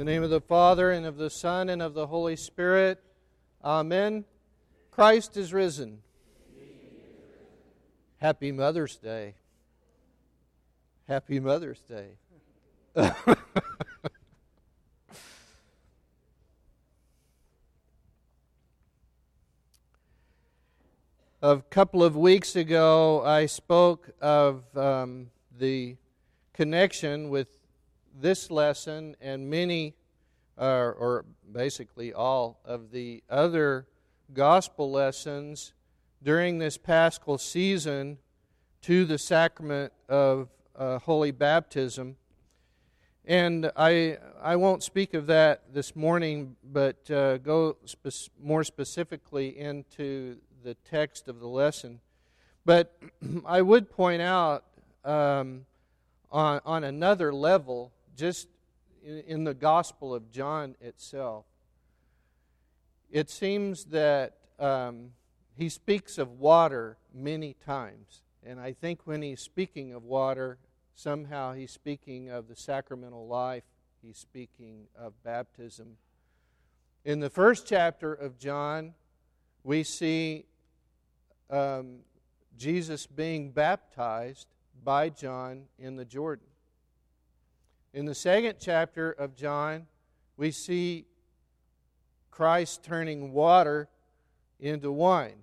the name of the Father, and of the Son, and of the Holy Spirit. Amen. Christ is risen. Happy Mother's Day. Happy Mother's Day. a couple of weeks ago, I spoke of um, the connection with this lesson and many, uh, or basically all, of the other gospel lessons during this paschal season to the sacrament of uh, holy baptism. And I, I won't speak of that this morning, but uh, go spe- more specifically into the text of the lesson. But I would point out um, on, on another level, just in, the Gospel of John itself, it seems that um, he speaks of water many times. And I think when he's speaking of water, somehow he's speaking of the sacramental life, he's speaking of baptism. In the first chapter of John, we see um, Jesus being baptized by John in the Jordan. In the second chapter of John, we see Christ turning water into wine.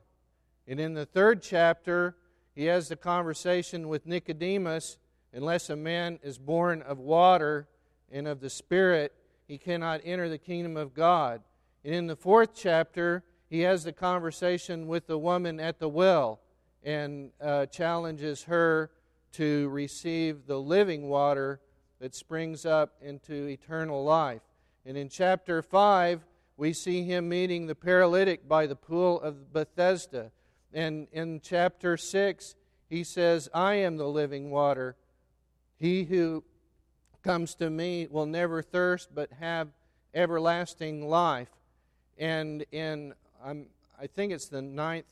And in the third chapter, he has the conversation with Nicodemus unless a man is born of water and of the Spirit, he cannot enter the kingdom of God. And in the fourth chapter, he has the conversation with the woman at the well and uh, challenges her to receive the living water that springs up into eternal life. And in chapter 5, we see him meeting the paralytic by the pool of Bethesda. And in chapter 6, he says, I am the living water. He who comes to me will never thirst, but have everlasting life. And in I think it's the ninth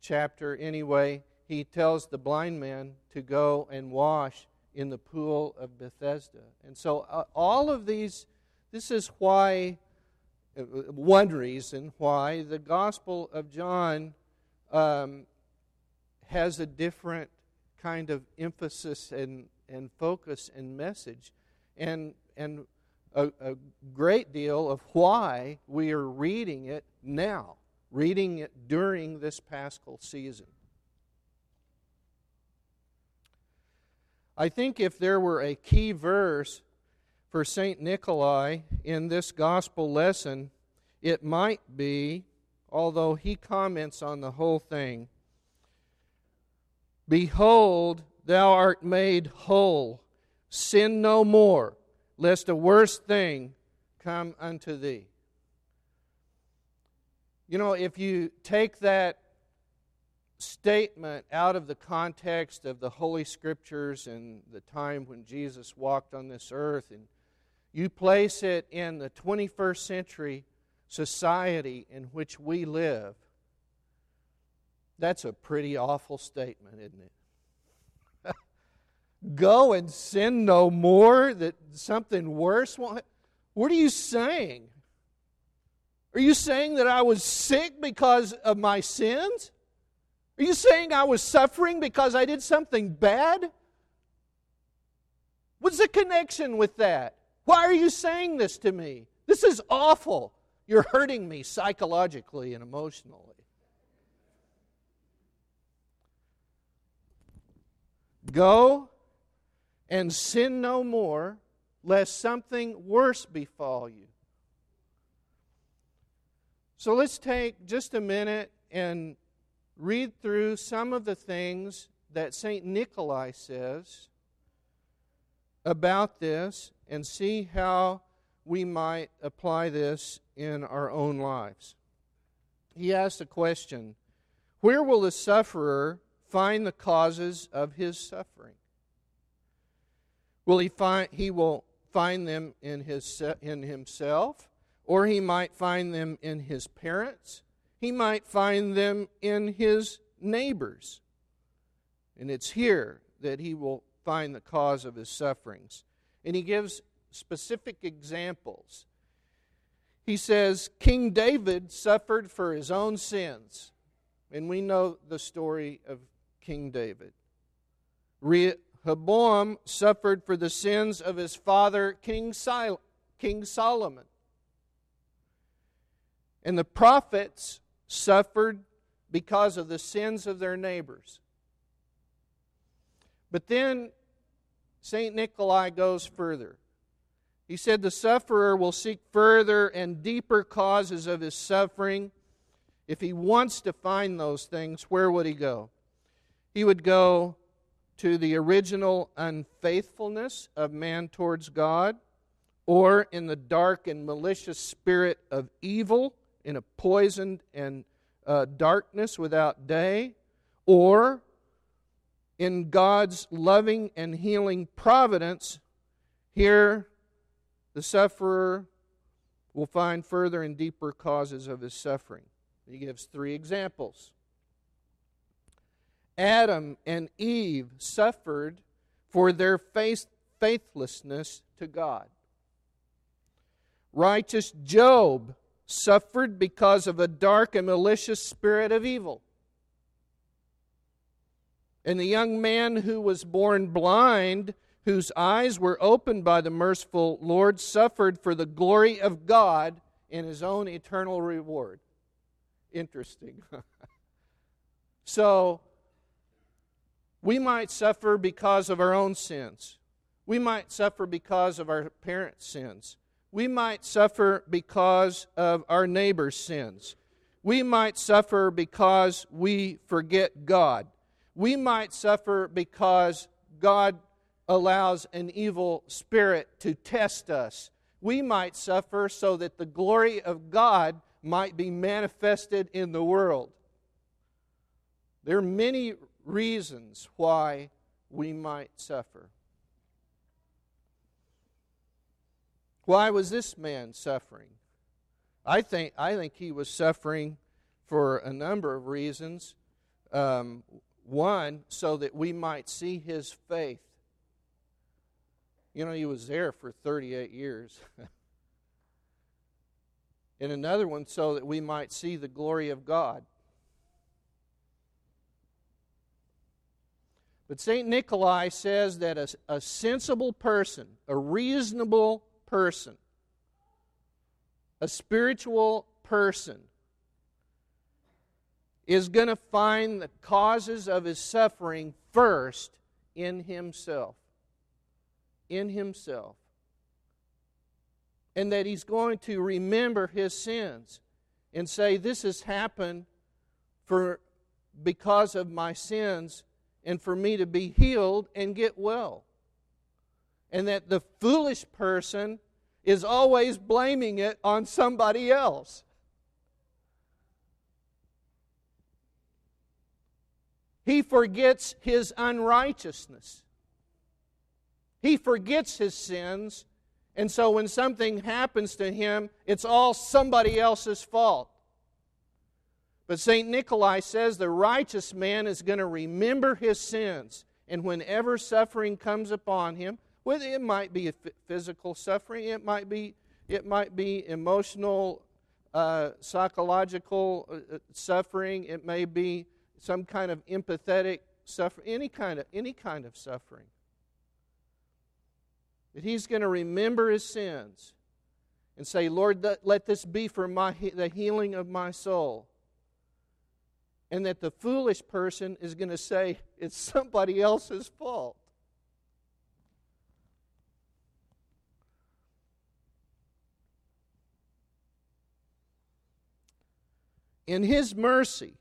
chapter anyway, he tells the blind man to go and wash in the pool of Bethesda. And so, uh, all of these, this is why, uh, one reason why the Gospel of John um, has a different kind of emphasis and, and focus and message. And, and a, a great deal of why we are reading it now, reading it during this paschal season. I think if there were a key verse for St. Nikolai in this gospel lesson, it might be, although he comments on the whole thing Behold, thou art made whole. Sin no more lest a worse thing come unto thee. You know, if you take that statement out of the context of the Holy Scriptures and the time when Jesus walked on this earth, and you place it in the 21st century society in which we live, that's a pretty awful statement, isn't it? go and sin no more, that something worse won't. What are you saying? Are you saying that I was sick because of my sins? Are you saying I was suffering because I did something bad? What's the connection with that? Why are you saying this to me? This is awful. You're hurting me psychologically and emotionally. Go and sin no more, lest something worse befall you. So let's take just a minute and read through some of the things that St. Nikolai says about this and see how we might apply this in our own lives. He asks a question Where will the sufferer find the causes of his suffering? Will he find he will find them in his in himself, or he might find them in his parents. He might find them in his neighbors. And it's here that he will find the cause of his sufferings. And he gives specific examples. He says, King David suffered for his own sins. And we know the story of King David. Rehoboam suffered for the sins of his father, King, King Solomon. And the prophets suffered because of the sins of their neighbors. But then St. Nikolai goes further. He said the sufferer will seek further and deeper causes of his suffering. If he wants to find those things, where would he go? He would go to the original unfaithfulness of man towards God, or in the dark and malicious spirit of evil, in a poisoned and uh, darkness without day, or in God's loving and healing providence, here the sufferer will find further and deeper causes of his suffering. He gives three examples. Adam and Eve suffered for their faith, faithlessness to God. Righteous Job suffered because of a dark and malicious spirit of evil. And the young man who was born blind, whose eyes were opened by the merciful Lord, suffered for the glory of God in his own eternal reward. Interesting. so, we might suffer because of our own sins. We might suffer because of our parents' sins. We might suffer because of our neighbor's sins. We might suffer because we forget God. We might suffer because God allows an evil spirit to test us. We might suffer so that the glory of God might be manifested in the world. There are many reasons why we might suffer. Why was this man suffering? I think, I think he was suffering for a number of reasons. Um, one, so that we might see his faith. You know, he was there for 38 years. and another one, so that we might see the glory of God. But St. Nikolai says that a, a sensible person, a reasonable person, a spiritual person, is going to find the causes of his suffering first in himself. In himself. And that he's going to remember his sins and say, This has happened for because of my sins and for me to be healed and get well. And that the foolish person is always blaming it on somebody else. He forgets his unrighteousness. He forgets his sins, and so when something happens to him, it's all somebody else's fault. But St. Nikolai says the righteous man is going to remember his sins, and whenever suffering comes upon him, whether it might be physical suffering, it might be, it might be emotional, uh, psychological uh, uh, suffering, it may be some kind of empathetic suffering, any kind of, any kind of suffering. That he's going to remember his sins and say, Lord, let this be for my, the healing of my soul. And that the foolish person is going to say, it's somebody else's fault. In His mercy,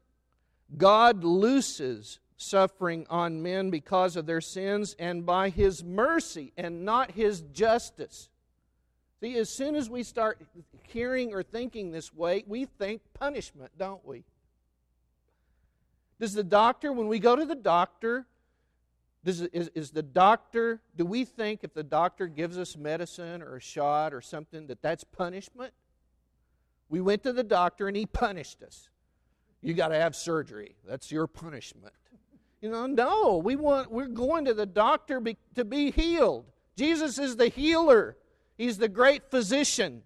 God looses suffering on men because of their sins and by His mercy and not His justice. See, as soon as we start hearing or thinking this way, we think punishment, don't we? Does the doctor, when we go to the doctor, does, is, is the doctor, do we think if the doctor gives us medicine or a shot or something that that's punishment? We went to the doctor and he punished us you got to have surgery. That's your punishment. You know, no, we want we're going to the doctor be, to be healed. Jesus is the healer. He's the great physician.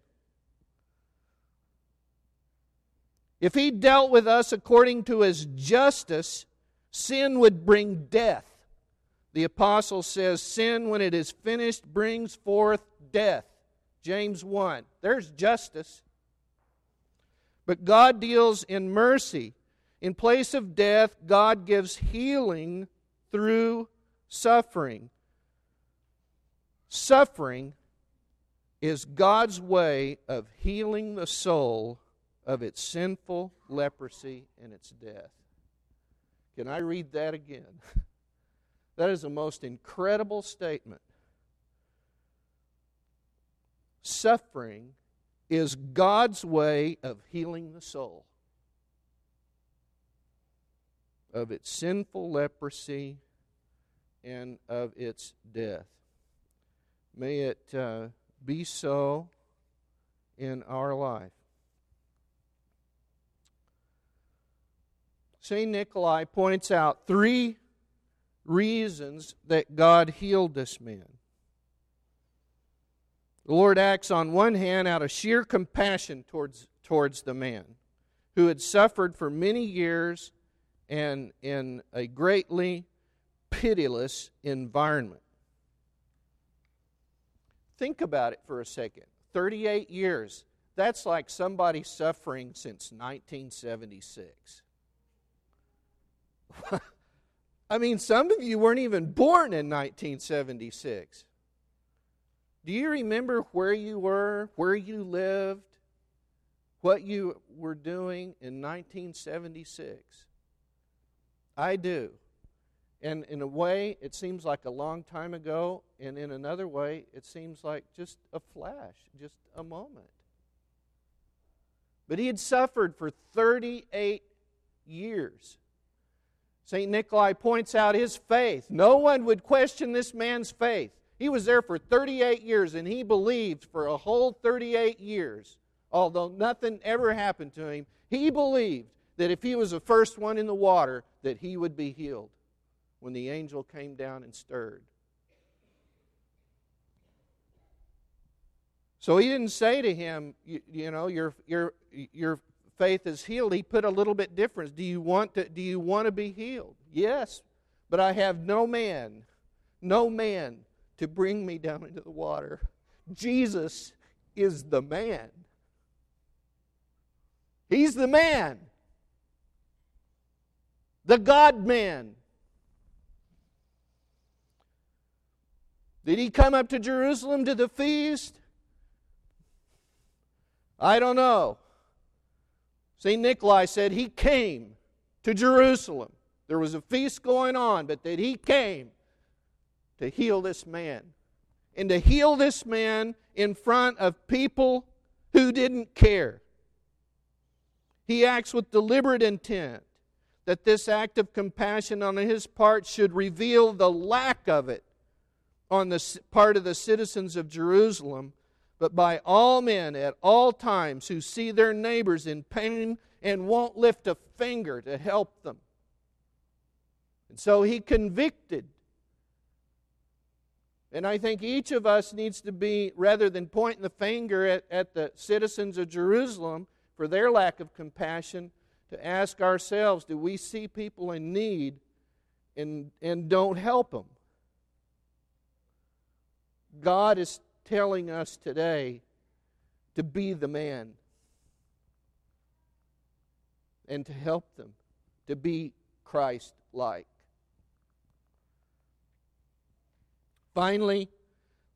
If he dealt with us according to his justice, sin would bring death. The apostle says, Sin, when it is finished, brings forth death. James 1. There's justice. But God deals in mercy. In place of death, God gives healing through suffering. Suffering is God's way of healing the soul of its sinful leprosy and its death. Can I read that again? That is a most incredible statement. Suffering is God's way of healing the soul of its sinful leprosy and of its death. May it uh, be so in our life. St. Nikolai points out three reasons that God healed this man. The Lord acts on one hand out of sheer compassion towards, towards the man who had suffered for many years and in a greatly pitiless environment. Think about it for a second 38 years. That's like somebody suffering since 1976. I mean, some of you weren't even born in 1976. Do you remember where you were, where you lived, what you were doing in 1976? I do. And in a way, it seems like a long time ago, and in another way, it seems like just a flash, just a moment. But he had suffered for 38 years. St. Nikolai points out his faith. No one would question this man's faith. He was there for 38 years and he believed for a whole 38 years, although nothing ever happened to him, he believed that if he was the first one in the water that he would be healed when the angel came down and stirred. So he didn't say to him, you, you know, your, your, your faith is healed, he put a little bit difference. Do you want to do you want to be healed? Yes, but I have no man, no man to bring me down into the water. Jesus is the man. He's the man. The God man. Did he come up to Jerusalem to the feast? I don't know. St. Nikolai said he came to Jerusalem. There was a feast going on, but that he came to heal this man. And to heal this man in front of people who didn't care. He acts with deliberate intent that this act of compassion on his part should reveal the lack of it on the part of the citizens of Jerusalem but by all men at all times who see their neighbors in pain and won't lift a finger to help them. And so he convicted. And I think each of us needs to be, rather than pointing the finger at, at the citizens of Jerusalem for their lack of compassion, to ask ourselves do we see people in need and, and don't help them? God is telling us today to be the man and to help them to be Christ like. Finally,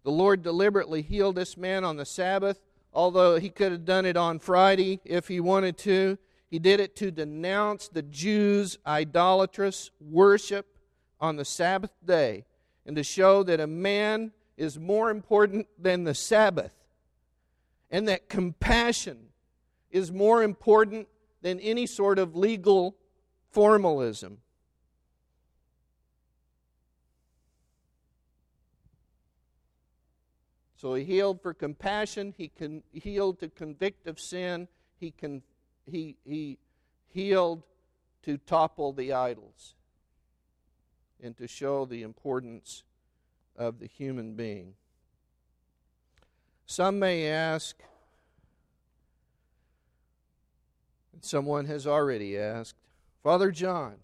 the Lord deliberately healed this man on the Sabbath, although he could have done it on Friday if he wanted to. He did it to denounce the Jews' idolatrous worship on the Sabbath day and to show that a man is more important than the Sabbath, and that compassion is more important than any sort of legal formalism. So he healed for compassion, he con- healed to convict of sin, he, con- he, he healed to topple the idols and to show the importance of the human being. Some may ask, and someone has already asked, Father John,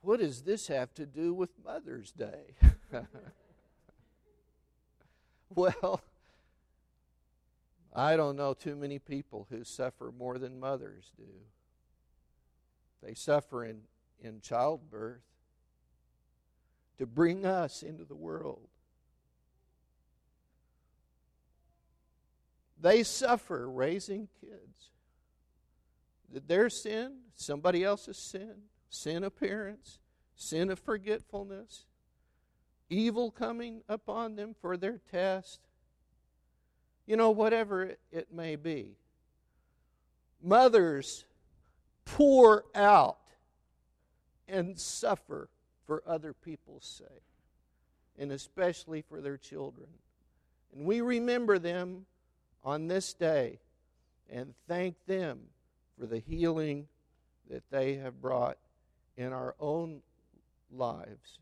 what does this have to do with Mother's Day? well, I don't know too many people who suffer more than mothers do. They suffer in, in childbirth to bring us into the world. They suffer raising kids. Their sin, somebody else's sin, sin of parents, sin of forgetfulness, evil coming upon them for their test. You know, whatever it, may be. Mothers pour out and suffer for other people's sake, and especially for their children. And we remember them on this day and thank them for the healing that they have brought in our own lives.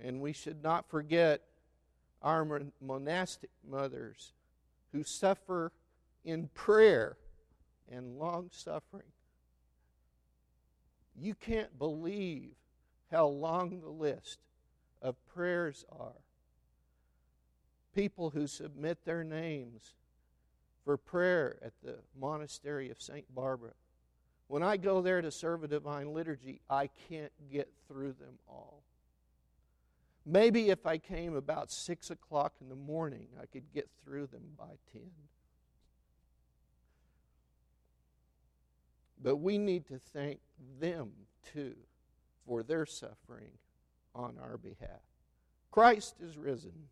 And we should not forget our monastic mothers who suffer in prayer and long suffering. You can't believe how long the list of prayers are. People who submit their names for prayer at the monastery of St. Barbara. When I go there to serve a divine liturgy, I can't get through them all. Maybe if I came about 6 o'clock in the morning, I could get through them by 10. But we need to thank them too for their suffering on our behalf. Christ is risen.